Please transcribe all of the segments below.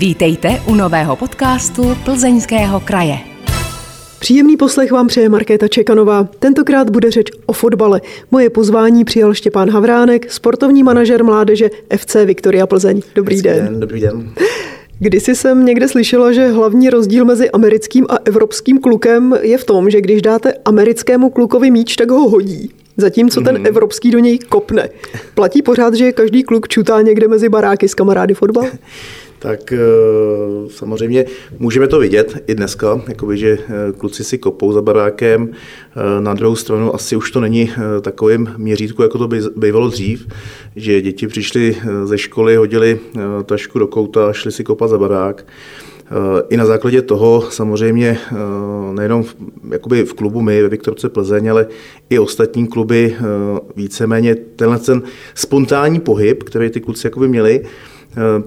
Vítejte u nového podcastu Plzeňského kraje. Příjemný poslech vám přeje Markéta Čekanová. Tentokrát bude řeč o fotbale. Moje pozvání přijal Štěpán Havránek, sportovní manažer mládeže FC Viktoria Plzeň. Dobrý Hezký den. den. Dobrý den. Kdysi jsem někde slyšela, že hlavní rozdíl mezi americkým a evropským klukem je v tom, že když dáte americkému klukovi míč, tak ho hodí. Zatímco ten evropský do něj kopne. Platí pořád, že každý kluk čutá někde mezi baráky s kamarády fotbal? Tak eh, samozřejmě můžeme to vidět i dneska, jakoby, že eh, kluci si kopou za barákem. Eh, Na druhou stranu asi už to není takovým měřítku, jako to bývalo dřív, že děti přišly ze školy, hodili tašku do kouta šli si kopat za barák. I na základě toho samozřejmě nejenom v, jakoby v klubu my ve Viktorce Plzeň, ale i ostatní kluby víceméně tenhle ten spontánní pohyb, který ty kluci jakoby měli,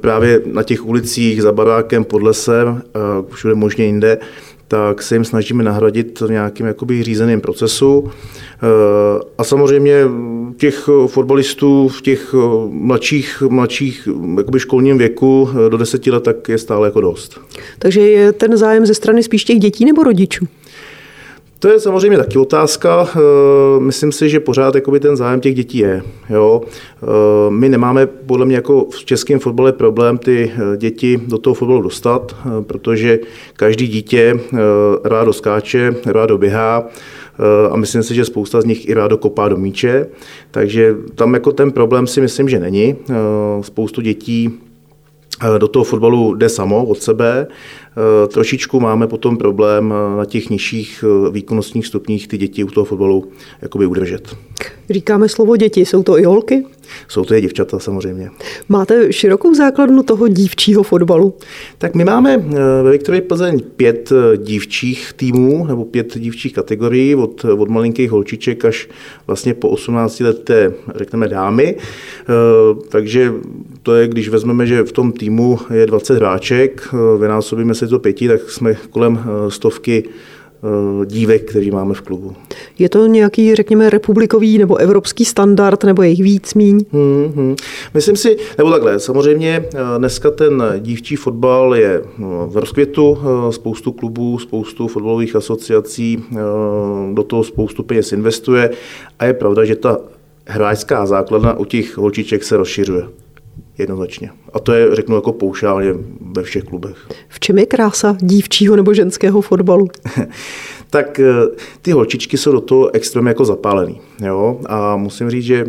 právě na těch ulicích, za barákem, pod lesem, všude možně jinde, tak se jim snažíme nahradit v nějakým jakoby řízeným procesu. A samozřejmě těch fotbalistů v těch mladších, mladších jakoby školním věku do deseti let tak je stále jako dost. Takže je ten zájem ze strany spíš těch dětí nebo rodičů? To je samozřejmě taky otázka. Myslím si, že pořád jakoby ten zájem těch dětí je. Jo. My nemáme podle mě jako v českém fotbale problém ty děti do toho fotbalu dostat, protože každý dítě rádo skáče, rádo běhá a myslím si, že spousta z nich i rádo kopá do míče, takže tam jako ten problém si myslím, že není. Spoustu dětí do toho fotbalu jde samo od sebe. Trošičku máme potom problém na těch nižších výkonnostních stupních ty děti u toho fotbalu jakoby udržet. Říkáme slovo děti, jsou to i holky? Jsou to i děvčata samozřejmě. Máte širokou základnu toho dívčího fotbalu? Tak my máme ve Viktorii Plzeň pět dívčích týmů nebo pět dívčích kategorií od, od malinkých holčiček až vlastně po 18 leté, řekneme, dámy. Takže to je, když vezmeme, že v tom týmu je 20 hráček, vynásobíme se to pěti, tak jsme kolem stovky dívek, který máme v klubu. Je to nějaký, řekněme, republikový nebo evropský standard, nebo je jich víc, míň? Hmm, hmm. Myslím si, nebo takhle, samozřejmě dneska ten dívčí fotbal je v rozkvětu, spoustu klubů, spoustu fotbalových asociací do toho spoustu peněz investuje a je pravda, že ta hráčská základna u těch holčiček se rozšiřuje. Jednoznačně. A to je, řeknu, jako poušálně ve všech klubech. V čem je krása dívčího nebo ženského fotbalu? tak ty holčičky jsou do toho extrémně jako zapálený. Jo? A musím říct, že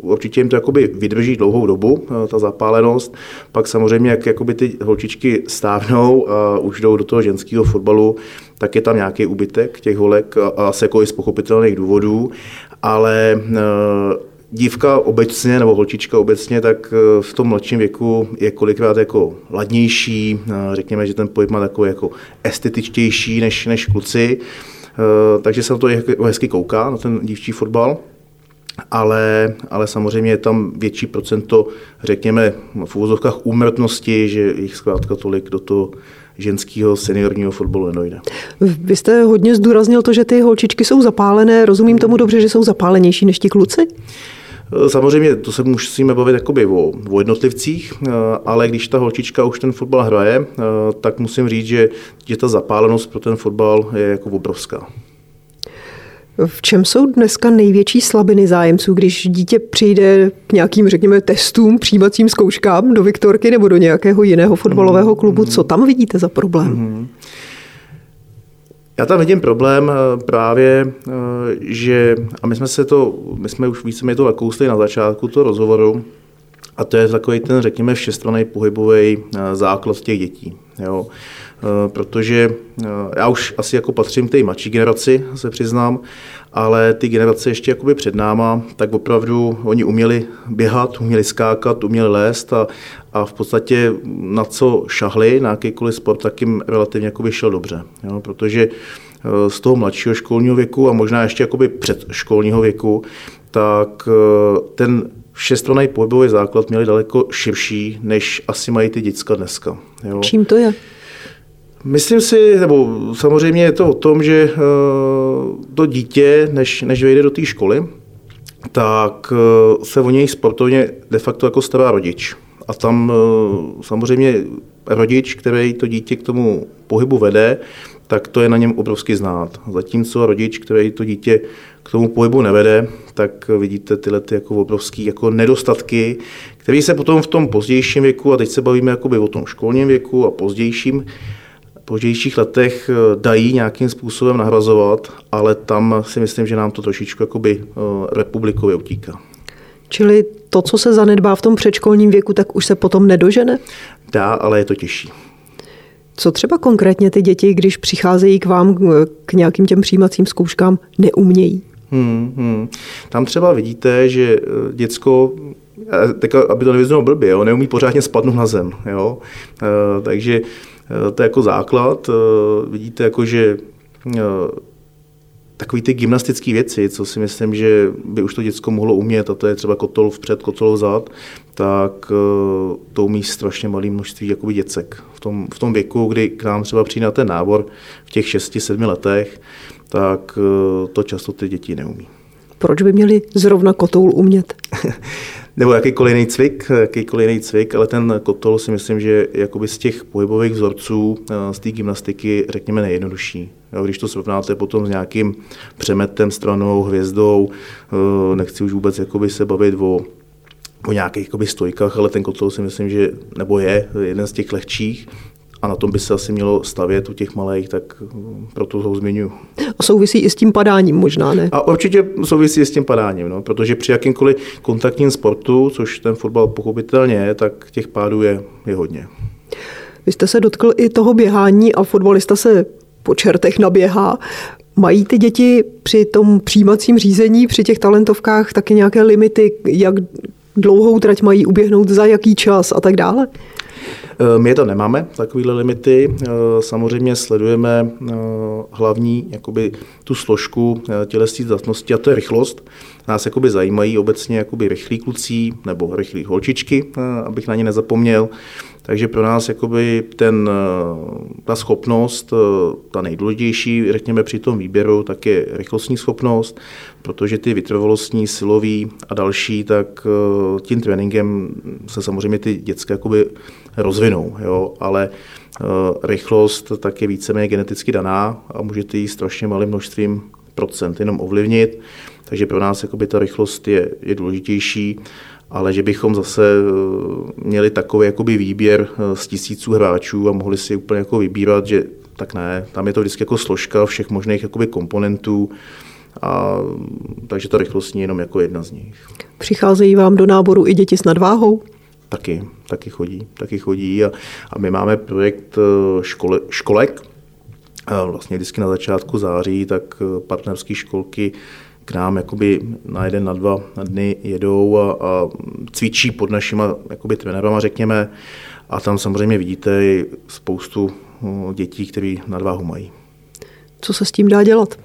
určitě jim to jakoby vydrží dlouhou dobu, ta zapálenost. Pak samozřejmě, jak jakoby ty holčičky stávnou a už jdou do toho ženského fotbalu, tak je tam nějaký úbytek těch holek a asi jako i z pochopitelných důvodů. Ale dívka obecně nebo holčička obecně, tak v tom mladším věku je kolikrát jako ladnější, řekněme, že ten pohyb má takový jako estetičtější než, než kluci, takže se na to hezky kouká, na ten dívčí fotbal. Ale, ale samozřejmě je tam větší procento, řekněme, v úvozovkách úmrtnosti, že jich zkrátka tolik do toho ženského seniorního fotbalu nedojde. Vy jste hodně zdůraznil to, že ty holčičky jsou zapálené. Rozumím tomu dobře, že jsou zapálenější než ti kluci? Samozřejmě to se musíme bavit jakoby o, o jednotlivcích, ale když ta holčička už ten fotbal hraje, tak musím říct, že, že ta zapálenost pro ten fotbal je jako obrovská. V čem jsou dneska největší slabiny zájemců, když dítě přijde k nějakým, řekněme, testům, přijímacím zkouškám do Viktorky nebo do nějakého jiného fotbalového klubu? Co tam vidíte za problém? Mm-hmm. Já tam vidím problém právě, že, a my jsme se to, my jsme už víceméně to nakousli na začátku toho rozhovoru, a to je takový ten, řekněme, všestranný pohybový základ těch dětí. Jo. Protože já už asi jako patřím k té mladší generaci, se přiznám, ale ty generace ještě jakoby před náma, tak opravdu oni uměli běhat, uměli skákat, uměli lézt a, a v podstatě na co šahli, na jakýkoliv sport, tak jim relativně jakoby šel dobře. Jo, protože z toho mladšího školního věku a možná ještě jakoby předškolního věku, tak ten všestranný pohybový základ měli daleko širší, než asi mají ty děcka dneska. Jo. Čím to je? Myslím si, nebo samozřejmě je to o tom, že to dítě, než, než vejde do té školy, tak se o něj sportovně de facto jako stará rodič. A tam samozřejmě rodič, který to dítě k tomu pohybu vede, tak to je na něm obrovsky znát. Zatímco rodič, který to dítě k tomu pohybu nevede, tak vidíte tyhle ty jako obrovský jako nedostatky, které se potom v tom pozdějším věku, a teď se bavíme o tom školním věku a pozdějším, pozdějších letech eh, dají nějakým způsobem nahrazovat, ale tam si myslím, že nám to trošičku jakoby eh, republikově utíká. Čili to, co se zanedbá v tom předškolním věku, tak už se potom nedožene? Dá, ale je to těžší. Co třeba konkrétně ty děti, když přicházejí k vám k nějakým těm přijímacím zkouškám, neumějí? Hmm, hmm. Tam třeba vidíte, že eh, děcko, tak aby to nevyznělo blbě, jo, neumí pořádně spadnout na zem. Jo? Takže to je jako základ. Vidíte, jako, že takové ty gymnastické věci, co si myslím, že by už to děcko mohlo umět, a to je třeba kotol vpřed, kotol vzad, tak eh, to umí strašně malé množství jakoby děcek. V tom, v tom věku, kdy k nám třeba přijde na ten nábor v těch 6-7 letech, tak eh, to často ty děti neumí. Proč by měli zrovna kotoul umět? nebo jakýkoliv jiný cvik, jakýkoliv jiný cvik, ale ten kotol si myslím, že jakoby z těch pohybových vzorců, eh, z té gymnastiky, řekněme, nejjednodušší. Když to srovnáte potom s nějakým přemetem, stranou, hvězdou, eh, nechci už vůbec jakoby se bavit o o nějakých jakoby, stojkách, ale ten kotol si myslím, že nebo je jeden z těch lehčích a na tom by se asi mělo stavět u těch malých, tak mm, proto ho zmiňuji. A souvisí i s tím padáním možná, ne? A určitě souvisí i s tím padáním, no, protože při jakýmkoliv kontaktním sportu, což ten fotbal pochopitelně je, tak těch pádů je, je hodně. Vy jste se dotkl i toho běhání a fotbalista se po čertech naběhá. Mají ty děti při tom přijímacím řízení, při těch talentovkách taky nějaké limity, jak dlouhou trať mají uběhnout, za jaký čas a tak dále? Eh, my to nemáme, takovéhle limity. Eh, samozřejmě sledujeme eh, hlavní jakoby, tu složku tělesní zdatnosti a to je rychlost. Nás jakoby zajímají obecně jakoby rychlí kluci nebo rychlí holčičky, abych na ně nezapomněl. Takže pro nás jakoby ten, ta schopnost, ta nejdůležitější, řekněme při tom výběru, tak je rychlostní schopnost, protože ty vytrvalostní, silový a další, tak tím tréninkem se samozřejmě ty dětské jakoby rozvinou, jo? ale rychlost tak je víceméně geneticky daná a můžete ji strašně malým množstvím jenom ovlivnit, takže pro nás jakoby ta rychlost je, je důležitější ale že bychom zase eh, měli takový jakoby výběr eh, z tisíců hráčů a mohli si úplně jako vybírat, že tak ne, tam je to vždycky jako složka všech možných jakoby komponentů, a, takže ta rychlost je jenom jako jedna z nich. Přicházejí vám do náboru i děti s nadváhou? Taky, taky chodí, taky chodí a, a my máme projekt eh, škole, školek, vlastně vždycky na začátku září, tak partnerské školky k nám jakoby na jeden, na dva dny jedou a, a cvičí pod našima jakoby trenérama, řekněme. A tam samozřejmě vidíte i spoustu dětí, které nadváhu mají. Co se s tím dá dělat?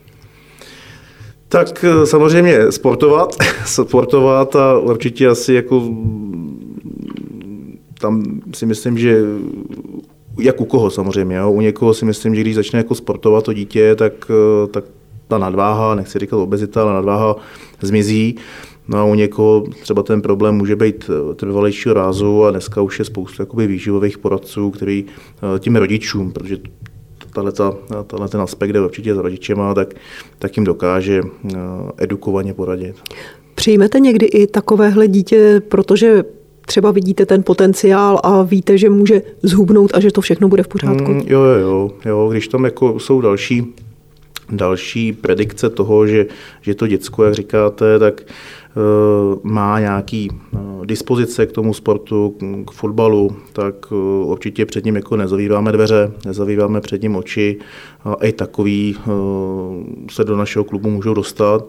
Tak e, samozřejmě sportovat, sportovat a určitě asi jako tam si myslím, že jak u koho samozřejmě. Jo? U někoho si myslím, že když začne jako sportovat to dítě, tak, e, tak ta nadváha, nechci říkat obezita, ale nadváha zmizí. No a u někoho třeba ten problém může být eh, trvalejšího rázu a dneska už je spoustu jakoby výživových poradců, který eh, tím rodičům, protože tahle ten aspekt je určitě s rodičema, tak, tak jim dokáže eh, edukovaně poradit. Přijmete někdy i takovéhle dítě, protože třeba vidíte ten potenciál a víte, že může zhubnout a že to všechno bude v pořádku? Mm, jo, jo, jo. Když tam jako jsou další další predikce toho, že, že to děcko, jak říkáte, tak má nějaký uh, dispozice k tomu sportu, k fotbalu, tak uh, určitě před ním jako nezavíráme dveře, nezavíráme před ním oči a i takový se do našeho klubu můžou dostat.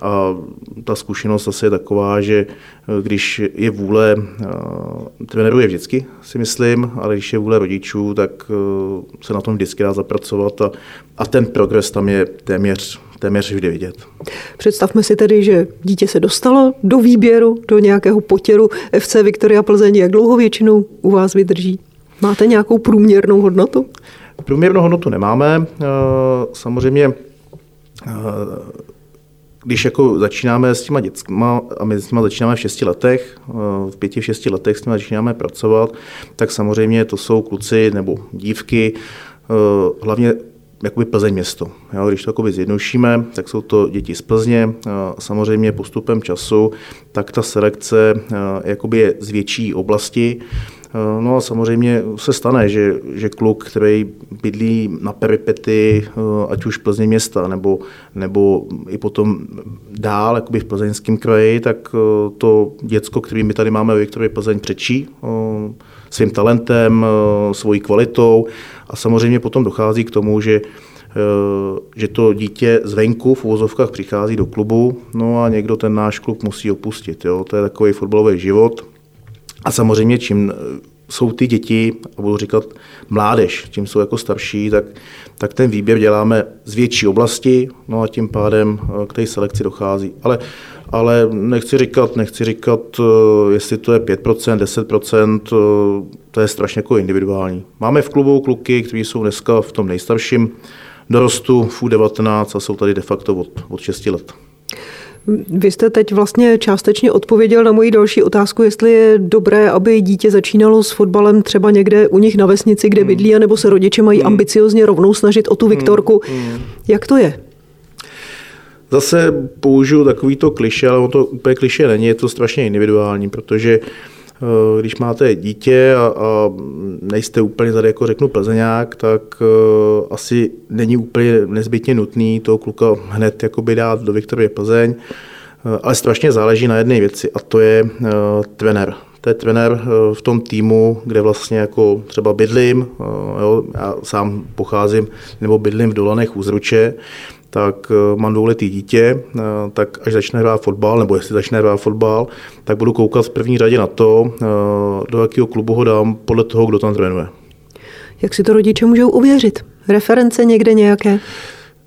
A ta zkušenost asi je taková, že když je vůle trenéru je vždycky, si myslím, ale když je vůle rodičů, tak se na tom vždycky dá zapracovat a, a ten progres tam je téměř, téměř vždy vidět. Představme si tedy, že dítě se dostalo do výběru, do nějakého potěru FC Viktoria Plzeň. Jak dlouho většinou u vás vydrží? Máte nějakou průměrnou hodnotu? Průměrnou hodnotu nemáme. Samozřejmě když jako začínáme s těma dětskama, a my s těma začínáme v šesti letech, v pěti, v šesti letech s těma začínáme pracovat, tak samozřejmě to jsou kluci nebo dívky, hlavně jakoby Plzeň město. Jo, když to jakoby zjednodušíme, tak jsou to děti z Plzně. Samozřejmě postupem času, tak ta selekce jakoby je z větší oblasti. No a samozřejmě se stane, že, že kluk, který bydlí na peripety, ať už Plzně města, nebo, nebo i potom dál, jakoby v plzeňském kraji, tak to děcko, který my tady máme ve Viktorově Plzeň, přečí svým talentem, svojí kvalitou a samozřejmě potom dochází k tomu, že že to dítě zvenku v uvozovkách přichází do klubu, no a někdo ten náš klub musí opustit. Jo? To je takový fotbalový život. A samozřejmě, čím jsou ty děti, a budu říkat mládež, čím jsou jako starší, tak, tak ten výběr děláme z větší oblasti, no a tím pádem k té selekci dochází. Ale ale nechci říkat, nechci říkat, eh, jestli to je 5%, 10%, eh, to je strašně jako individuální. Máme v klubu kluky, kteří jsou dneska v tom nejstarším dorostu v U19 a jsou tady de facto od, od 6 let. Vy jste teď vlastně částečně odpověděl na moji další otázku, jestli je dobré, aby dítě začínalo s fotbalem třeba někde u nich na vesnici, kde hmm. bydlí, anebo se rodiče mají hmm. ambiciozně rovnou snažit o tu hmm. Viktorku. Jak to je? Zase použiju takovýto kliše, ale to úplně kliše není, je to strašně individuální, protože eh, když máte dítě a, a nejste úplně tady, jako řeknu, plzeňák, tak uh, asi není úplně nezbytně nutný toho kluka hned jakoby dát do Viktorie Plzeň, uh, ale strašně záleží na jedné věci a to je uh, trenér. To je trenér v tom týmu, kde vlastně jako třeba bydlím, jo, já sám pocházím, nebo bydlím v Dolanech u Zruče, tak eh, mám dvouletý dítě, eh, tak až začne hrát fotbal, nebo jestli začne hrát fotbal, tak budu koukat v první řadě na to, eh, do jakého klubu ho dám podle toho, kdo tam trénuje. Jak si to rodiče můžou uvěřit? Reference někde nějaké?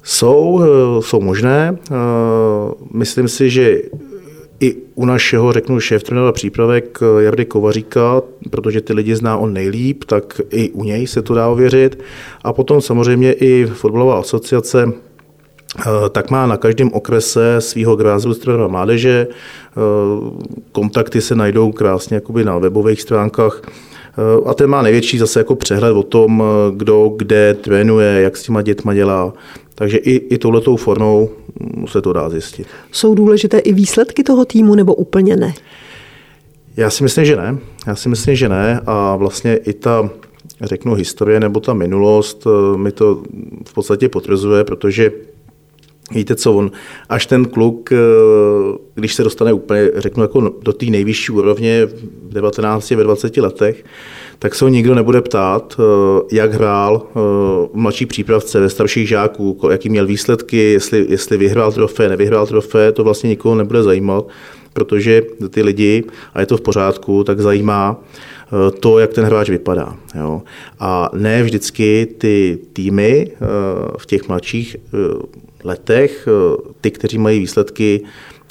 Jsou, jsou možné. Myslím si, že i u našeho, řeknu, šéf trenéra přípravek Jardy Kovaříka, protože ty lidi zná on nejlíp, tak i u něj se to dá ověřit. A potom samozřejmě i fotbalová asociace tak má na každém okrese svého grassroots trenera mládeže. Eh, kontakty se najdou krásně jakoby na webových stránkách. Eh, a ten má největší zase jako přehled o tom, kdo kde trénuje, jak s těma dětma dělá. Takže i, i touhletou formou mm, se to dá zjistit. Jsou důležité i výsledky toho týmu nebo úplně ne? Já si myslím, že ne. Já si myslím, že ne. A vlastně i ta, řeknu, historie nebo ta minulost mi to v podstatě potvrzuje, protože Víte co, on, až ten kluk, eh, když se dostane úplně, řeknu, jako do té nejvyšší úrovně v 19, ve 20 letech, tak se ho nikdo nebude ptát, eh, jak hrál eh, v mladší přípravce ve starších žáků, jaký měl výsledky, jestli, jestli vyhrál trofé, nevyhrál trofé, to vlastně nikoho nebude zajímat, protože ty lidi, a je to v pořádku, tak zajímá to, jak ten hráč vypadá. Jo. A ne vždycky ty týmy v těch mladších letech, eh, ty, kteří mají výsledky,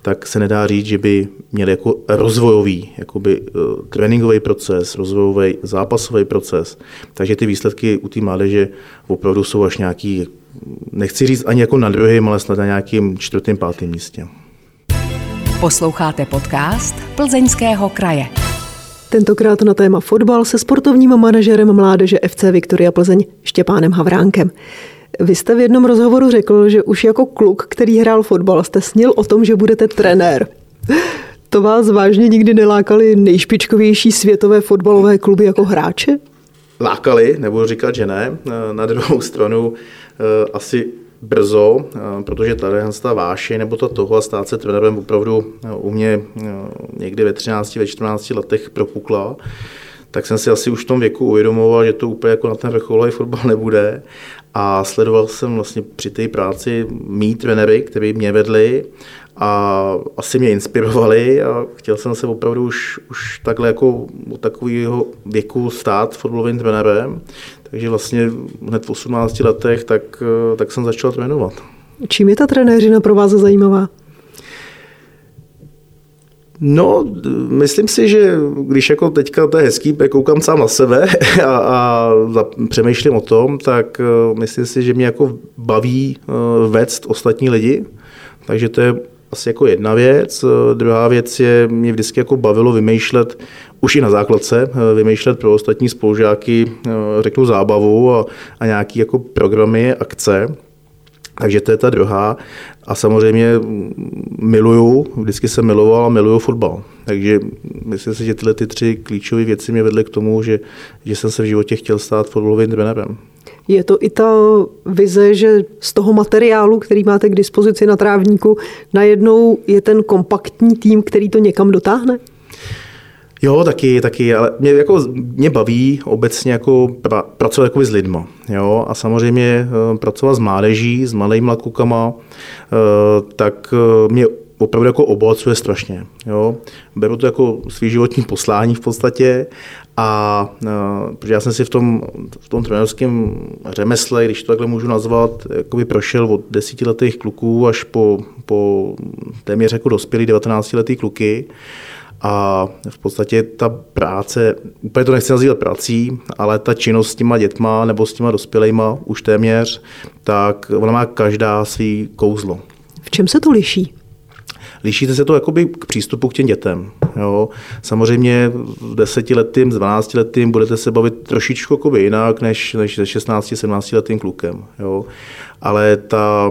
tak se nedá říct, že by měli jako rozvojový, jakoby tréninkový proces, rozvojový zápasový proces. Takže ty výsledky u té mládeže opravdu jsou až nějaký, nechci říct ani jako na druhém, ale snad na nějakým čtvrtým, pátým místě. Posloucháte podcast Plzeňského kraje. Tentokrát na téma fotbal se sportovním manažerem mládeže FC Viktoria Plzeň Štěpánem Havránkem. Vy jste v jednom rozhovoru řekl, že už jako kluk, který hrál fotbal, jste snil o tom, že budete trenér. To vás vážně nikdy nelákali nejšpičkovější světové fotbalové kluby jako hráče? Lákali, nebudu říkat, že ne. Na druhou stranu eh, asi brzo, eh, protože tady ta váše nebo ta toho a stát se trenérem opravdu eh, u mě někdy ve 13, ve 14 letech propukla tak jsem si asi už v tom věku uvědomoval, že to úplně jako na ten vrcholový fotbal nebude. A sledoval jsem vlastně při té práci mý trenéry, kteří mě vedli a asi mě inspirovali a chtěl jsem se opravdu už, už takhle jako u takového věku stát fotbalovým trenérem. Takže vlastně hned v 18 letech tak, tak jsem začal trénovat. Čím je ta trenéřina pro vás zajímavá? No, myslím si, že když jako teďka to je hezký, koukám sám na sebe a, a přemýšlím o tom, tak uh, myslím si, že mě jako baví uh, vést ostatní lidi, takže to je asi jako jedna věc. Druhá věc je, mě vždycky jako bavilo vymýšlet, už i na základce, vymýšlet pro ostatní spolužáky, řeknu zábavu a, a nějaký jako programy, akce. Takže to je ta druhá. A samozřejmě miluju, vždycky jsem miloval a miluju fotbal. Takže myslím si, že tyhle ty tři klíčové věci mě vedly k tomu, že, že jsem se v životě chtěl stát fotbalovým trenérem. Je to i ta vize, že z toho materiálu, který máte k dispozici na trávníku, najednou je ten kompaktní tým, který to někam dotáhne? Jo, taky, taky, ale mě, jako, mě baví obecně jako pra, pracovat jako s lidma. Jo? A samozřejmě uh, pracovat s mládeží, s malými klukama, uh, tak uh, mě opravdu jako obohacuje strašně. Jo? Beru to jako svý životní poslání v podstatě a protože já jsem si v tom, v tom trenérském řemesle, když to takhle můžu nazvat, jakoby prošel od desítiletých kluků až po, po téměř jako dospělý 19-letý kluky. A v podstatě ta práce, úplně to nechci nazývat prací, ale ta činnost s těma dětma nebo s těma dospělejma už téměř, tak ona má každá svý kouzlo. V čem se to liší? Lišíte se to jakoby k přístupu k těm dětem. Jo. Samozřejmě v desetiletým, s 12 letým budete se bavit trošičku jakoby jinak než, než se 16-17 letým klukem. Jo. Ale ta,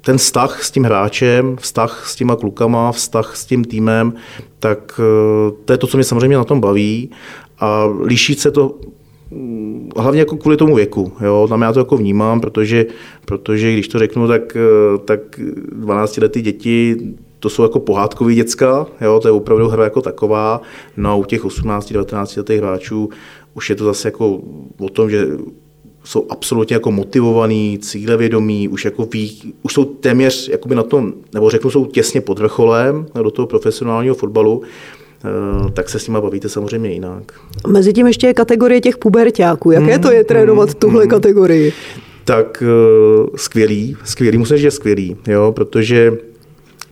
ten vztah s tím hráčem, vztah s těma klukama, vztah s tím týmem, tak eh, to je to, co mě samozřejmě na tom baví. A liší se to mm, hlavně jako kvůli tomu věku. Jo? Tam já to jako vnímám, protože, protože když to řeknu, tak, eh, tak 12 letý děti to jsou jako pohádkový děcka, jo? to je opravdu hra jako taková. No a u těch 18-19 letých hráčů už je to zase jako o tom, že jsou absolutně jako motivovaný, cílevědomí, už, jako ví, už jsou téměř jakoby na tom, nebo řeknu, jsou těsně pod vrcholem do toho profesionálního fotbalu, eh, tak se s nimi bavíte samozřejmě jinak. Mezi tím ještě je kategorie těch pubertáků. Jaké mm, to je trénovat mm, tuhle mm. kategorii? Tak uh, skvělý, skvělý, musím říct, že skvělý, jo, protože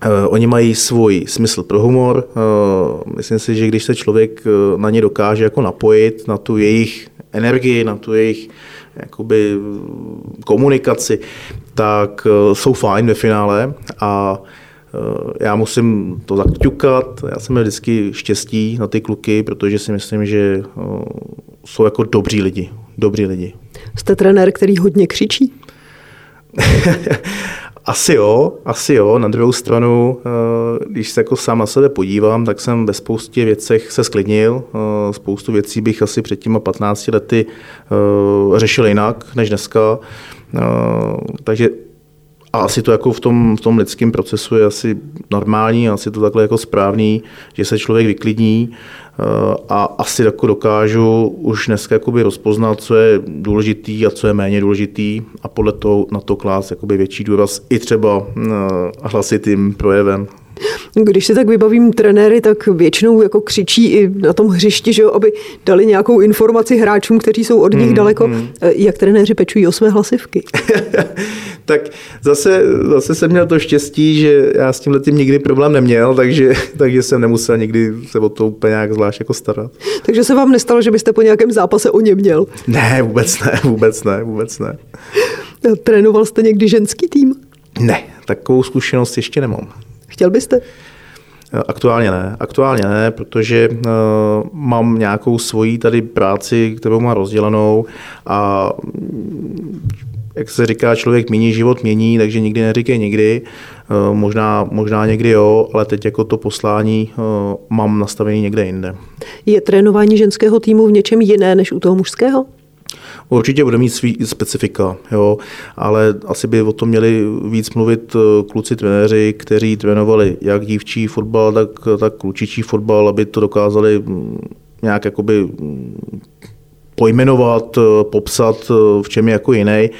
Uh, oni mají svůj smysl pro humor. Myslím si, že když se člověk na ně dokáže jako napojit, na tu jejich energii, na tu jejich jakoby komunikaci, tak eh, jsou fajn ve finále a eh, já musím to zaťukat, já jsem měl vždycky štěstí na ty kluky, protože si myslím, že eh, jsou jako dobří lidi, dobří lidi. Jste trenér, který hodně křičí? Asi jo, asi jo. Na druhou stranu, eh, když se jako sám na sebe podívám, tak jsem ve spoustě věcech se sklidnil. Eh, spoustu věcí bych asi před těma 15 lety eh, řešil jinak než dneska. Takže a asi to jako v tom, v tom lidském procesu je asi normální, asi to takhle jako správný, že se člověk vyklidní eh, a asi jako dokážu už dneska jakoby rozpoznat, co je důležitý a co je méně důležitý a podle toho na to klás jakoby větší důraz i třeba eh, hlasitým projevem. Když si tak vybavím trenéry, tak většinou jako křičí i na tom hřišti, že jo, aby dali nějakou informaci hráčům, kteří jsou od nich hmm, daleko. Hmm. Jak trenéři pečují o své hlasivky? tak zase, zase jsem měl to štěstí, že já s tímhle tím nikdy problém neměl, takže, takže jsem nemusel nikdy se o to úplně nějak zvlášť jako starat. Takže se vám nestalo, že byste po nějakém zápase o ně měl? Ne, vůbec ne, vůbec ne, vůbec ne. Trénoval jste někdy ženský tým? Ne, takovou zkušenost ještě nemám. Chtěl byste? Aktuálně ne, aktuálně ne, protože uh, mám nějakou svoji tady práci, kterou mám rozdělenou a jak se říká, člověk mění, život mění, takže nikdy neříkej nikdy. Uh, možná, možná někdy jo, ale teď jako to poslání uh, mám nastavený někde jinde. Je trénování ženského týmu v něčem jiné než u toho mužského? Určitě bude mít svý specifika, jo, ale asi by o tom měli víc mluvit eh, kluci trenéři, kteří trénovali jak dívčí fotbal, tak, tak klučičí fotbal, aby to dokázali mm, nějak jakoby mm, pojmenovat, eh, popsat, eh, v čem je jako jiný.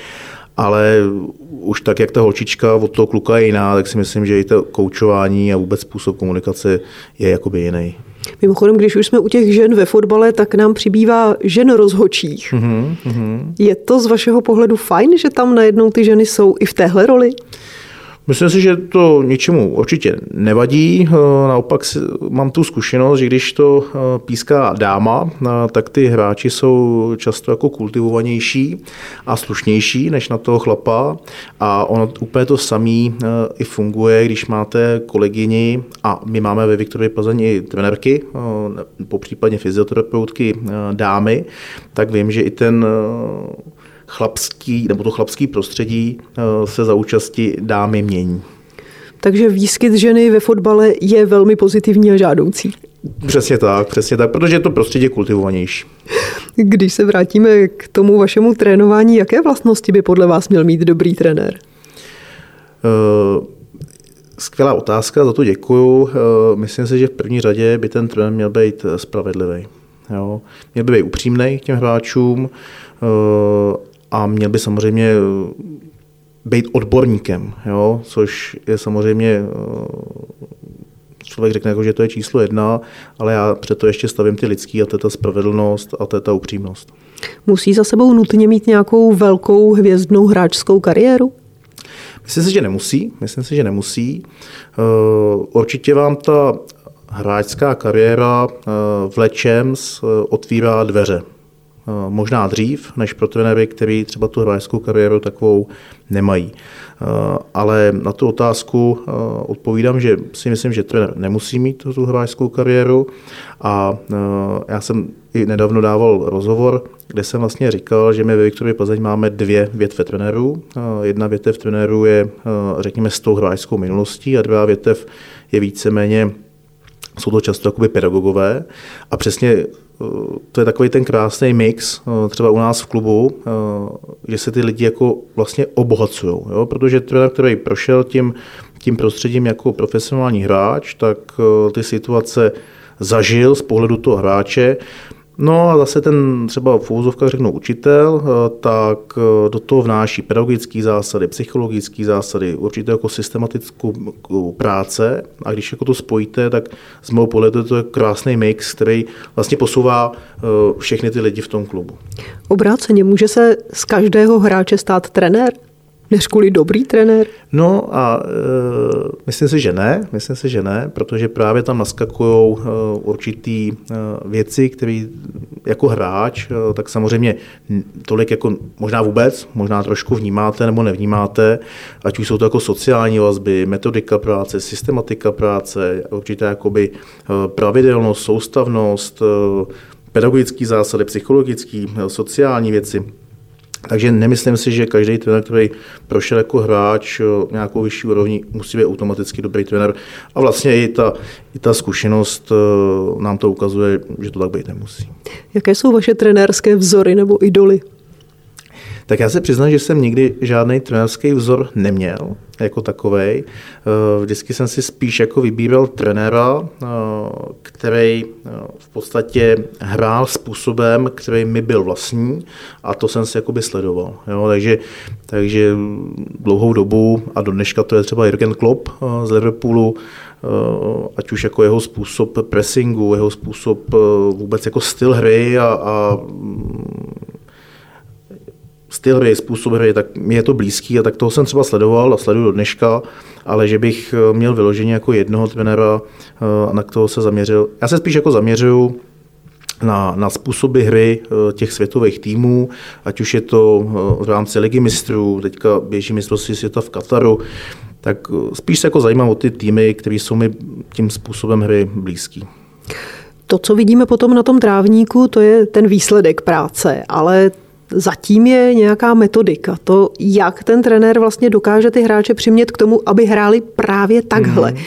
Ale už tak, jak ta holčička od toho kluka je jiná, tak si myslím, že i to koučování a vůbec způsob komunikace je jakoby jiný. Mimochodem, když už jsme u těch žen ve fotbale, tak nám přibývá žen rozhočích. Mm-hmm. Je to z vašeho pohledu fajn, že tam najednou ty ženy jsou i v téhle roli? Myslím si, že to ničemu určitě nevadí. Naopak mám tu zkušenost, že když to píská dáma, tak ty hráči jsou často jako kultivovanější a slušnější než na toho chlapa. A ono úplně to samé i funguje, když máte kolegyni a my máme ve Viktorově Plzeň i trenérky, po případně fyzioterapeutky dámy, tak vím, že i ten chlapský, nebo to chlapský prostředí eh, se za účasti dámy mění. Takže výskyt ženy ve fotbale je velmi pozitivní a žádoucí. Přesně tak, přesně tak, protože je to prostředí kultivovanější. Když se vrátíme k tomu vašemu trénování, jaké vlastnosti by podle vás měl mít dobrý trenér? Uh, skvělá otázka, za to děkuju. Uh, myslím si, že v první řadě by ten trenér měl být spravedlivý. Jo? Měl by být upřímný k těm hráčům, uh, a měl by samozřejmě eh, být odborníkem, jo? což je samozřejmě eh, člověk řekne, jako, že to je číslo jedna, ale já přeto ještě stavím ty lidský a to je ta spravedlnost a to je ta upřímnost. Musí za sebou nutně mít nějakou velkou hvězdnou hráčskou kariéru? Myslím si, že nemusí. Myslím si, že nemusí. Eh, určitě vám ta hráčská kariéra v Lečems otvírá dveře. Eh, možná dřív, než pro trenéry, kteří třeba tu hráčskou kariéru takovou nemají. Eh, ale na tu otázku eh, odpovídám, že si myslím, že trenér nemusí mít tu hráčskou kariéru a já jsem i nedávno dával rozhovor, kde jsem vlastně říkal, že my ve Viktorově Plzeň máme dvě větve trenérů. Jedna větev trenérů je, řekněme, s tou hráčskou minulostí a druhá větev je víceméně jsou to často jakoby pedagogové a přesně to je takový ten krásný mix, eh, třeba u nás v klubu, eh, že se ty lidi jako vlastně obohacují, jo? protože trenér, který prošel tím, tím prostředím jako profesionální hráč, tak ty situace zažil z pohledu toho hráče, No a zase ten třeba v úvozovkách řeknu učitel, eh, tak eh, do toho vnáší pedagogické zásady, psychologické zásady, určitě jako systematickou práce a když jako to spojíte, tak z mého pohledu to je krásný mix, který vlastně posouvá eh, všechny ty lidi v tom klubu. Obráceně, může se z každého hráče stát trenér? Než kvůli dobrý trenér? No a e, myslím si, že ne, myslím si, že ne, protože právě tam naskakují e, určitý e, věci, které jako hráč, e, tak samozřejmě tolik jako možná vůbec, možná trošku vnímáte nebo nevnímáte, ať už jsou to jako sociální vazby, metodika práce, systematika práce, určitě jakoby e, pravidelnost, soustavnost, e, pedagogické zásady, psychologické, e, sociální věci. Takže nemyslím si, že každý trenér, který prošel jako hráč nějakou vyšší úrovni, musí být automaticky dobrý trenér. A vlastně i ta, i ta zkušenost eh, nám to ukazuje, že to tak být nemusí. Jaké jsou vaše trenérské vzory nebo idoly? Tak já se přiznám, že jsem nikdy žádný trenérský vzor neměl jako takový. Eh, vždycky jsem si spíš jako vybíral trenéra, eh, který eh, v podstatě hrál způsobem, který mi byl vlastní a to jsem si jakoby sledoval. Jo? Takže, takže dlouhou dobu a do dneška to je třeba Jürgen Klopp z Liverpoolu, ať už jako jeho způsob pressingu, jeho způsob vůbec jako styl hry a, a styl hry, způsob hry, tak mi je to blízký a tak toho jsem třeba sledoval a sleduju do dneška, ale že bych eh, měl vyloženě jako jednoho trenéra eh, a na toho se zaměřil. Já se spíš jako zaměřuju na, na způsoby hry eh, těch světových týmů, ať už je to v rámci ligy mistrů, teďka běží mistrovství světa v Kataru, tak spíš se jako zajímám o ty týmy, které jsou mi tím způsobem hry blízký. To, co vidíme potom na tom trávníku, to je ten výsledek práce, ale zatím je nějaká metodika. To, jak ten trenér vlastně dokáže ty hráče přimět k tomu, aby hráli právě takhle. Mm.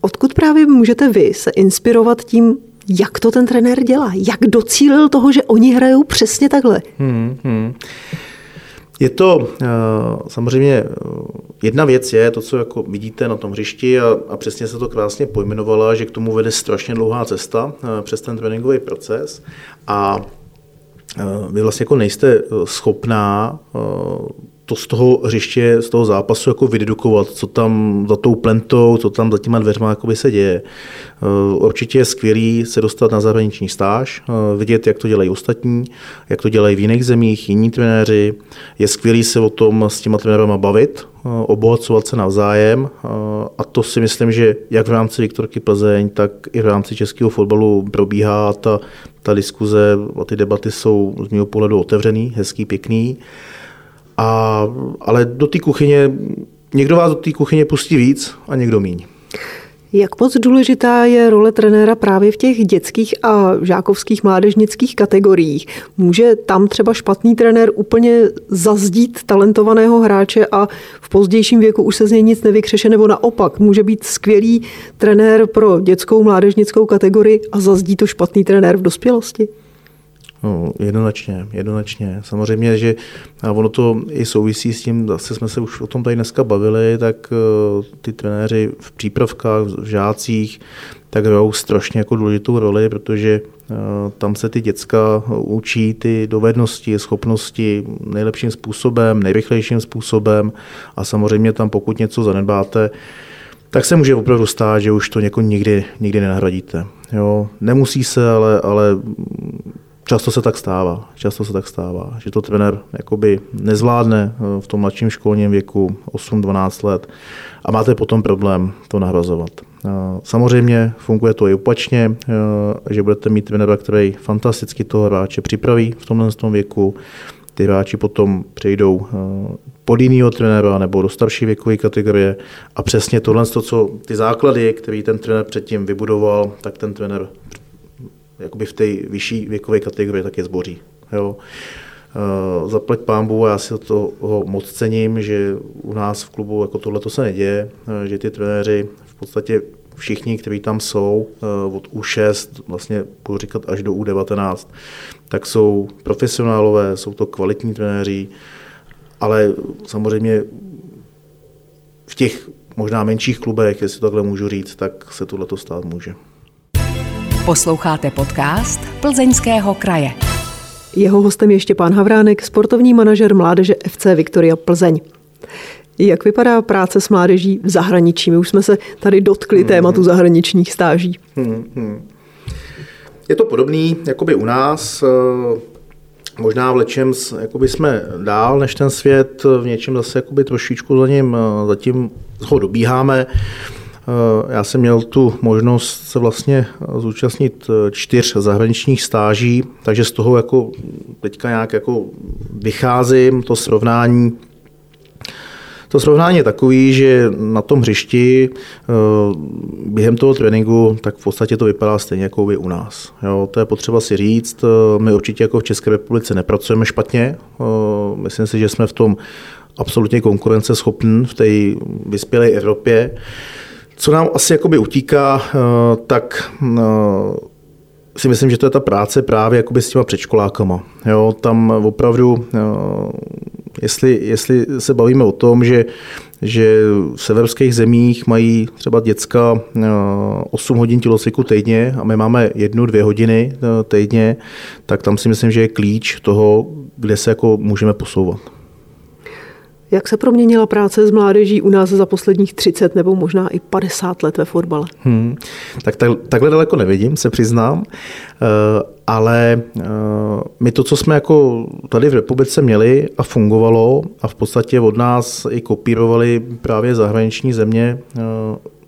Odkud právě můžete vy se inspirovat tím, jak to ten trenér dělá? Jak docílil toho, že oni hrajou přesně takhle? Hmm, hmm. Je to uh, samozřejmě uh, jedna věc je to, co jako vidíte na tom hřišti a, a přesně se to krásně pojmenovala, že k tomu vede strašně dlouhá cesta uh, přes ten tréninkový proces a vy vlastně jako nejste schopná to z toho hřiště, z toho zápasu jako vydedukovat, co tam za tou plentou, co tam za těma dveřma se děje. Eh, určitě je skvělý se dostat na zahraniční stáž, eh, vidět, jak to dělají ostatní, jak to dělají v jiných zemích, jiní trenéři. Je skvělý se o tom s těma trenérama bavit, eh, obohacovat se navzájem a to si myslím, že jak v rámci Viktorky Plzeň, tak i v rámci českého fotbalu probíhá ta, ta diskuze a ty debaty jsou z mého pohledu otevřený, hezký, pěkný. A, ale do té kuchyně, někdo vás do té kuchyně pustí víc a někdo míň. Jak moc důležitá je role trenéra právě v těch dětských a žákovských mládežnických kategoriích? Může tam třeba špatný trenér úplně zazdít talentovaného hráče a v pozdějším věku už se z něj nic nevykřeše, nebo naopak může být skvělý trenér pro dětskou mládežnickou kategorii a zazdí to špatný trenér v dospělosti? No, jednoznačně, jednoznačně. Samozřejmě, že ono to i souvisí s tím, zase jsme se už o tom tady dneska bavili, tak uh, ty trenéři v přípravkách, v žácích, tak hrajou strašně jako důležitou roli, protože uh, tam se ty děcka učí ty dovednosti, schopnosti nejlepším způsobem, nejrychlejším způsobem a samozřejmě tam pokud něco zanedbáte, tak se může opravdu stát, že už to něko nikdy, nikdy nenahradíte. Jo, nemusí se, ale, ale Často se tak stává, často se tak stává, že to trenér jakoby nezvládne eh, v tom mladším školním věku 8-12 let a máte potom problém to nahrazovat. Eh, samozřejmě funguje to i opačně, eh, že budete mít trenéra, který fantasticky toho hráče připraví v tomhle tom věku, ty hráči potom přejdou pod jinýho trenéra nebo do starší věkové kategorie a přesně tohle, co ty základy, který ten trenér předtím vybudoval, tak ten trenér jakoby v té vyšší věkové kategorii tak je zboří. Jo. Uh, zaplať pámbu, já si toho moc cením, že u nás v klubu jako tohle to se neděje, uh, že ty trenéři v podstatě všichni, kteří tam jsou, uh, od U6, vlastně budu říkat až do U19, tak jsou profesionálové, jsou to kvalitní trenéři, ale samozřejmě v těch možná menších klubech, jestli to takhle můžu říct, tak se tohle stát může. Posloucháte podcast Plzeňského kraje. Jeho hostem je Štěpán Havránek, sportovní manažer mládeže FC Viktoria Plzeň. Jak vypadá práce s mládeží v zahraničí? My už jsme se tady dotkli hmm. tématu zahraničních stáží. Hmm, hmm. Je to podobný, jako by u nás. Eh, možná v lečem jakoby jsme dál než ten svět, v něčem zase jakoby trošičku za ním eh, zatím ho dobíháme. Já jsem měl tu možnost se vlastně zúčastnit eh, čtyř zahraničních stáží, takže z toho jako teďka nějak jako vycházím, to srovnání to srovnání je takový, že na tom hřišti eh, během toho tréninku tak v podstatě to vypadá stejně jako by u nás. Jo, to je potřeba si říct. My určitě jako v České republice nepracujeme špatně. Myslím si, že jsme v tom absolutně konkurenceschopní v té vyspělé Evropě. Co nám asi jakoby utíká, eh, tak eh, si myslím, že to je ta práce právě jakoby s těma předškolákama. Jo, tam opravdu, eh, jestli, jestli se bavíme o tom, že, že v severských zemích mají třeba děcka 8 hodin tělocviku týdně a my máme jednu, dvě hodiny týdně, tak tam si myslím, že je klíč toho, kde se jako můžeme posouvat. Jak se proměnila práce s mládeží u nás za posledních 30 nebo možná i 50 let ve fotbale? Hmm, tak, tak takhle daleko nevidím, se přiznám, eh, ale eh, my to, co jsme jako tady v republice měli a fungovalo a v podstatě od nás i kopírovali právě zahraniční země, eh,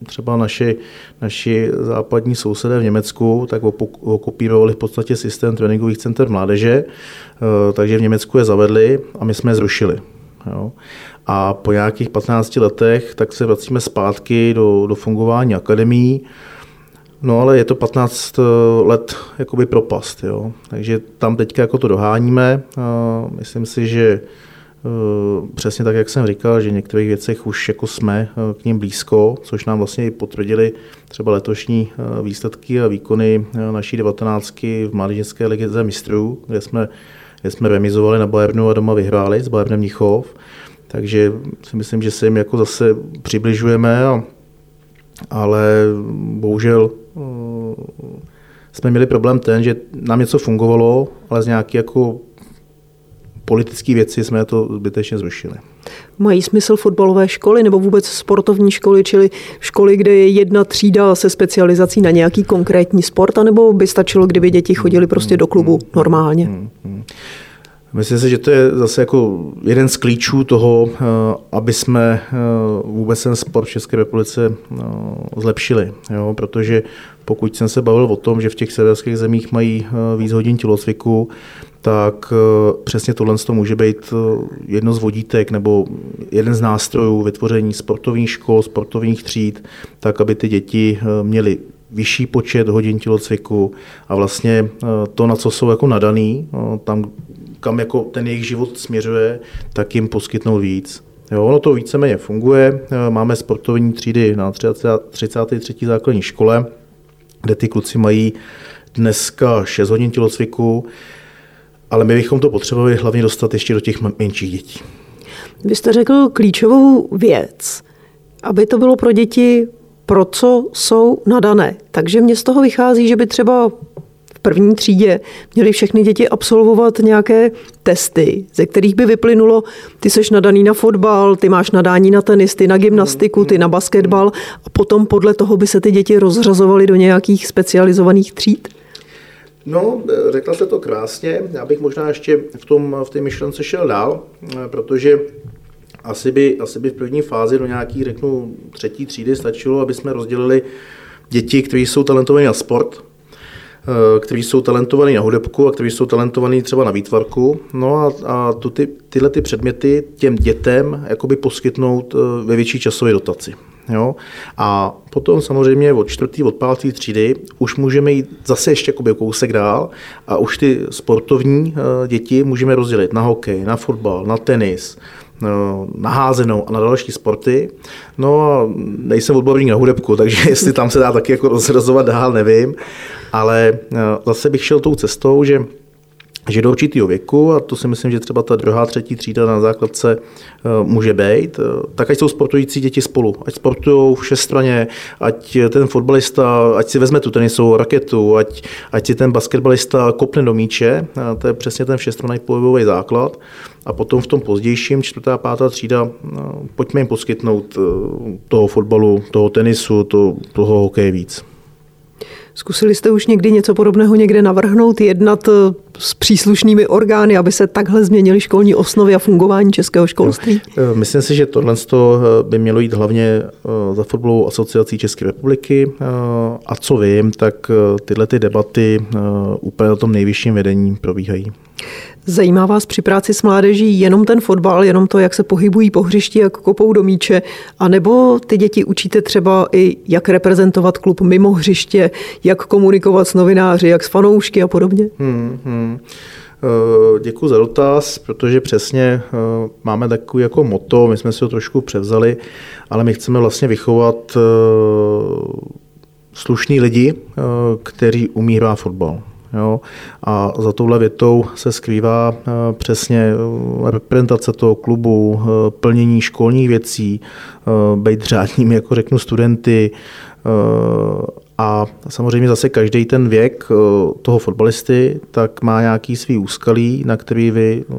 třeba naši, naši západní sousedé v Německu, tak okopírovali v podstatě systém tréninkových center mládeže, takže v Německu je zavedli a my jsme je zrušili. Jo. A po nějakých 15 letech tak se vracíme zpátky do, do fungování akademií. No ale je to 15 eh, let jakoby propast, jo. takže tam teďka jako to doháníme. A myslím si, že eh, přesně tak, jak jsem říkal, že v některých věcech už jako jsme eh, k ním blízko, což nám vlastně i potvrdili třeba letošní výsledky a výkony naší 19 v Mládežnické lize mistrů, kde jsme kde jsme remizovali na Bayernu a doma vyhráli s Bayernem Mnichov. Takže si myslím, že se jim jako zase přibližujeme, a, ale bohužel uh, jsme měli problém ten, že nám něco fungovalo, ale z nějaké jako politické věci jsme to zbytečně zrušili. Mají smysl fotbalové školy nebo vůbec sportovní školy, čili školy, kde je jedna třída se specializací na nějaký konkrétní sport, anebo by stačilo, kdyby děti chodili prostě do klubu normálně? Hmm, hmm, hmm. Myslím si, že to je zase jako jeden z klíčů toho, eh, aby jsme eh, vůbec ten sport v České republice eh, zlepšili. Jo? Protože pokud jsem se bavil o tom, že v těch severských zemích mají víc hodin tělocviku, tak přesně tohle to může být jedno z vodítek nebo jeden z nástrojů vytvoření sportovních škol, sportovních tříd, tak aby ty děti měly vyšší počet hodin tělocviku a vlastně to, na co jsou jako nadaný, tam, kam jako ten jejich život směřuje, tak jim poskytnout víc. Jo, ono to víceméně funguje. Máme sportovní třídy na 33. základní škole, kde ty kluci mají dneska 6 hodin tělocviku, ale my bychom to potřebovali hlavně dostat ještě do těch menších dětí. Vy jste řekl klíčovou věc, aby to bylo pro děti, pro co jsou nadané. Takže mě z toho vychází, že by třeba první třídě měly všechny děti absolvovat nějaké testy, ze kterých by vyplynulo, ty seš nadaný na fotbal, ty máš nadání na tenis, ty na gymnastiku, ty na basketbal a potom podle toho by se ty děti rozřazovaly do nějakých specializovaných tříd? No, řekla se to krásně. Já bych možná ještě v, tom, v té myšlence šel dál, protože asi by, asi by v první fázi do nějaký, řeknu, třetí třídy stačilo, aby jsme rozdělili děti, kteří jsou talentovaní na sport, Eh, kteří jsou talentovaní na hudebku a kteří jsou talentovaní třeba na výtvarku. No a, a tu ty, tyhle ty předměty těm dětem jakoby poskytnout eh, ve větší časové dotaci. Jo? A potom samozřejmě od čtvrtý, od pátý třídy už můžeme jít zase ještě jakoby kousek dál a už ty sportovní eh, děti můžeme rozdělit na hokej, na fotbal, na tenis, na házenou a na další sporty. No a nejsem odborník na hudebku, takže jestli tam se dá taky jako rozrazovat dál, nevím. Ale eh, zase bych šel tou cestou, že že do určitého věku, a to si myslím, že třeba ta druhá, třetí třída na základce eh, může být, eh, tak ať jsou sportující děti spolu, ať sportují všestraně, ať ten fotbalista, ať si vezme tu tenisovou raketu, ať, ať si ten basketbalista kopne do míče, to je přesně ten všestranný pohybový základ. A potom v tom pozdějším, čtvrtá, pátá třída, pojďme jim poskytnout toho fotbalu, toho tenisu, to, toho hokeje víc. Zkusili jste už někdy něco podobného někde navrhnout, jednat eh, s příslušnými orgány, aby se takhle změnily školní osnovy a fungování českého školství? Eh, myslím si, že tohle eh, by mělo jít hlavně za fotbalovou asociací České republiky. A co vím, tak tyhle ty debaty úplně na tom nejvyšším vedení probíhají. Zajímá vás při práci s mládeží jenom ten fotbal, jenom to, jak se pohybují po hřišti, jak kopou do míče, anebo ty děti učíte třeba i, jak reprezentovat klub mimo hřiště, jak komunikovat s novináři, jak s fanoušky a podobně? Hmm, hmm. Eh, Děkuji za dotaz, protože přesně eh, máme takový jako moto, my jsme si ho trošku převzali, ale my chceme vlastně vychovat eh, slušní lidi, kteří umí hrát fotbal. Jo? A za touhle větou se skrývá přesně reprezentace toho klubu, plnění školních věcí, být řádními, jako řeknu, studenty, a samozřejmě zase každý ten věk eh, toho fotbalisty tak má nějaký svý úskalí, na který vy eh,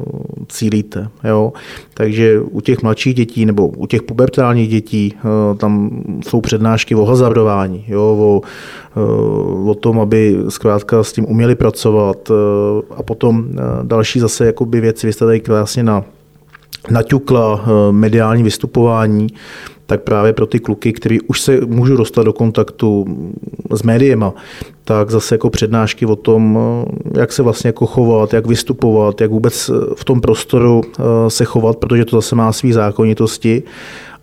cílíte. Jo? Takže u těch mladších dětí nebo u těch pubertálních dětí eh, tam jsou přednášky o hazardování, jo? O, o tom, aby zkrátka s tím uměli pracovat a potom další zase jakoby věci, vy jste tady krásně na naťukla mediální vystupování, tak právě pro ty kluky, kteří už se můžou dostat do kontaktu s médiema, tak zase jako přednášky o tom, jak se vlastně jako chovat, jak vystupovat, jak vůbec v tom prostoru eh, se chovat, protože to zase má své zákonitosti.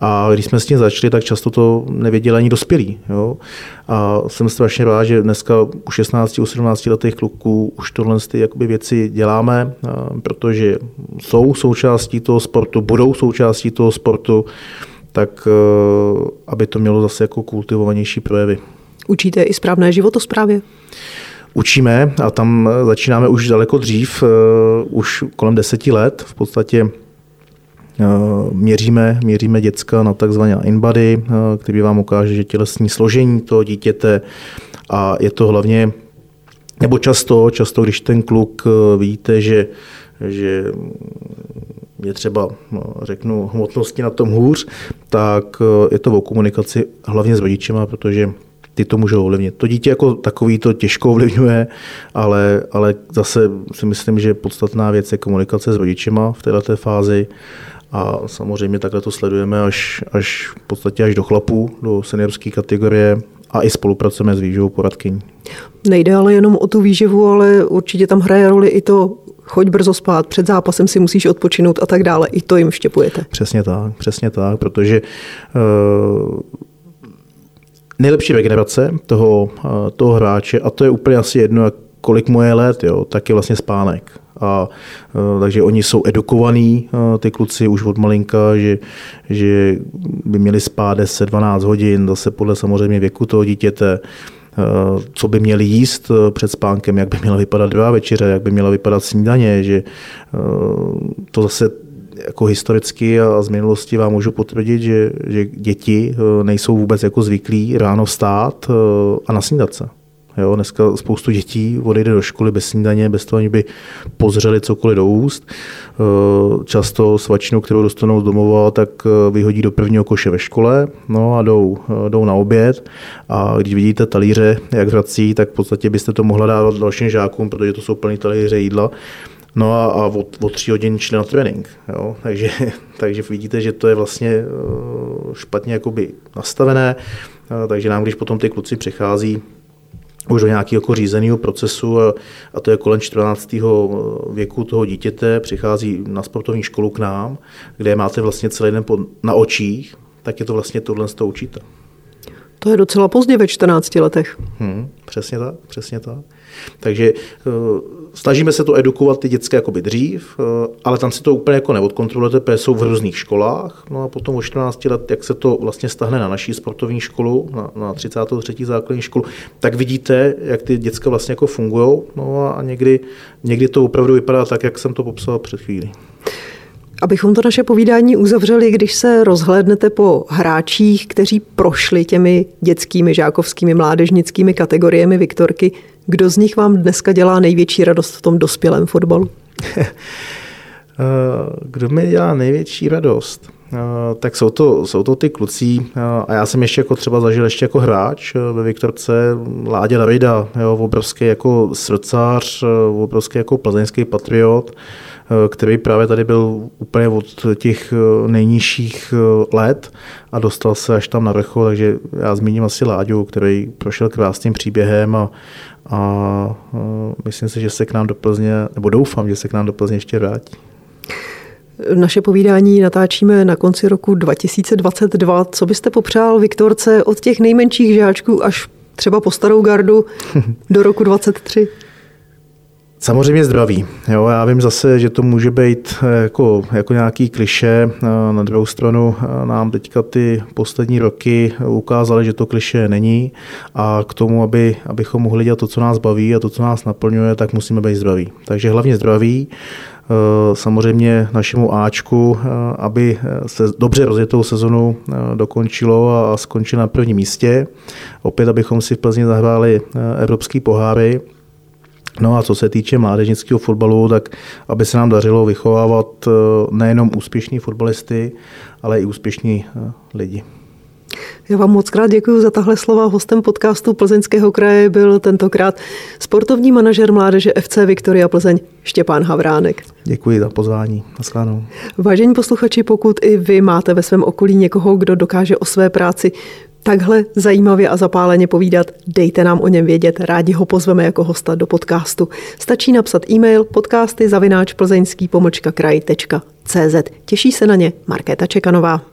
A když jsme s tím začali, tak často to nevěděli ani dospělí. Jo? A jsem strašně rád, že dneska u 16, u 17 letých kluků už tohle ty jakoby věci děláme, eh, protože jsou součástí toho sportu, budou součástí toho sportu tak eh, aby to mělo zase jako kultivovanější projevy. Učíte i správné životosprávě? Učíme a tam eh, začínáme už daleko dřív, eh, už kolem deseti let. V podstatě měříme, měříme děcka na takzvané InBody, který vám ukáže, že tělesní složení toho dítěte a je to hlavně nebo často, často, když ten kluk víte, že, že je třeba, no, řeknu, hmotnosti na tom hůř, tak je to o komunikaci hlavně s rodičema, protože ty to můžou ovlivnit. To dítě jako takový to těžko ovlivňuje, ale, ale zase si myslím, že podstatná věc je komunikace s rodičima v této fázi a samozřejmě takhle to sledujeme až, až v podstatě až do chlapů, do seniorské kategorie a i spolupracujeme s výživou poradkyní. Nejde ale jenom o tu výživu, ale určitě tam hraje roli i to choď brzo spát, před zápasem si musíš odpočinout a tak dále. I to jim vštěpujete. Přesně tak, přesně tak, protože uh, nejlepší regenerace toho, uh, toho hráče, a to je úplně asi jedno, kolik mu je let, jo, tak je vlastně spánek. A, uh, takže oni jsou edukovaní, ty kluci už od malinka, že, že by měli spát 10-12 hodin, zase podle samozřejmě věku toho dítěte. Eh, co by měli jíst eh, před spánkem, jak by měla vypadat dva večeře, jak by měla vypadat snídaně, že eh, to zase jako historicky a z minulosti vám můžu potvrdit, že, že děti nejsou vůbec jako zvyklí ráno vstát a nasnídat se. Jo, dneska spoustu dětí odejde do školy bez snídaně, bez toho, by pozřeli cokoliv do úst. Eh, často svačinu, kterou dostanou z domova, tak eh, vyhodí do prvního koše ve škole no a jdou, eh, jdou na oběd. A když vidíte talíře, jak vrací, tak v podstatě byste to mohla dávat dalším žákům, protože to jsou plný talíře jídla. No a, a od, od tři hodin šli na trénink. Jo? Takže, takže vidíte, že to je vlastně špatně jakoby nastavené. Takže nám, když potom ty kluci přichází už do nějakého jako řízeného procesu a, a to je kolem 14. věku toho dítěte, přichází na sportovní školu k nám, kde máte vlastně celý den na očích, tak je to vlastně tohle z toho učíte. To je docela pozdě ve 14 letech. Hmm, přesně tak, přesně tak. Takže uh, snažíme se to edukovat ty dětské jakoby dřív, uh, ale tam si to úplně jako neodkontrolujete, protože jsou v různých školách. No a potom o 14 let, jak se to vlastně stahne na naší sportovní školu, na, na 33. základní školu, tak vidíte, jak ty děcka vlastně jako fungují. No a někdy, někdy to opravdu vypadá tak, jak jsem to popsal před chvílí. Abychom to naše povídání uzavřeli, když se rozhlédnete po hráčích, kteří prošli těmi dětskými, žákovskými, mládežnickými kategoriemi Viktorky, kdo z nich vám dneska dělá největší radost v tom dospělém fotbalu? kdo mi dělá největší radost? Tak jsou to, jsou to ty kluci a já jsem ještě jako třeba zažil ještě jako hráč ve Viktorce Ládě Davida, jo, obrovský jako srdcář, obrovský jako plzeňský patriot, Eh, který právě tady byl úplně od těch eh, nejnižších eh, let a dostal se až tam na vrchol, takže já zmíním asi Láďu, který prošel krásným příběhem a, a myslím si, že se k nám do Plzně, nebo doufám, že se k nám do Plzně ještě vrátí. Naše povídání natáčíme na konci roku 2022. Co byste popřál Viktorce od těch nejmenších žáčků až třeba po starou gardu do roku 23? Samozřejmě zdraví. Jo, já vím zase, že to může být eh, jako, jako nějaký kliše. Eh, na druhou stranu eh, nám teďka ty poslední roky ukázaly, že to kliše není a k tomu, aby, abychom mohli dělat to, co nás baví a to, co nás naplňuje, tak musíme být zdraví. Takže hlavně zdraví, samozřejmě našemu Ačku, aby se dobře rozjetou sezonu dokončilo a skončilo na prvním místě. Opět, abychom si v Plzni zahráli evropský poháry, No a co se týče mládežnického fotbalu, tak aby se nám dařilo vychovávat eh, nejenom úspěšní fotbalisty, ale i úspěšní eh, lidi. Já vám moc krát děkuji za tahle slova. Hostem podcastu Plzeňského kraje byl tentokrát sportovní manažer mládeže FC Viktoria Plzeň Štěpán Havránek. Děkuji za pozvání. Naschledanou. Vážení posluchači, pokud i vy máte ve svém okolí někoho, kdo dokáže o své práci takhle zajímavě a zapáleně povídat, dejte nám o něm vědět, rádi ho pozveme jako hosta do podcastu. Stačí napsat e-mail podcasty zavináč plzeňský pomlčka kraj.cz. Těší se na ně Markéta Čekanová.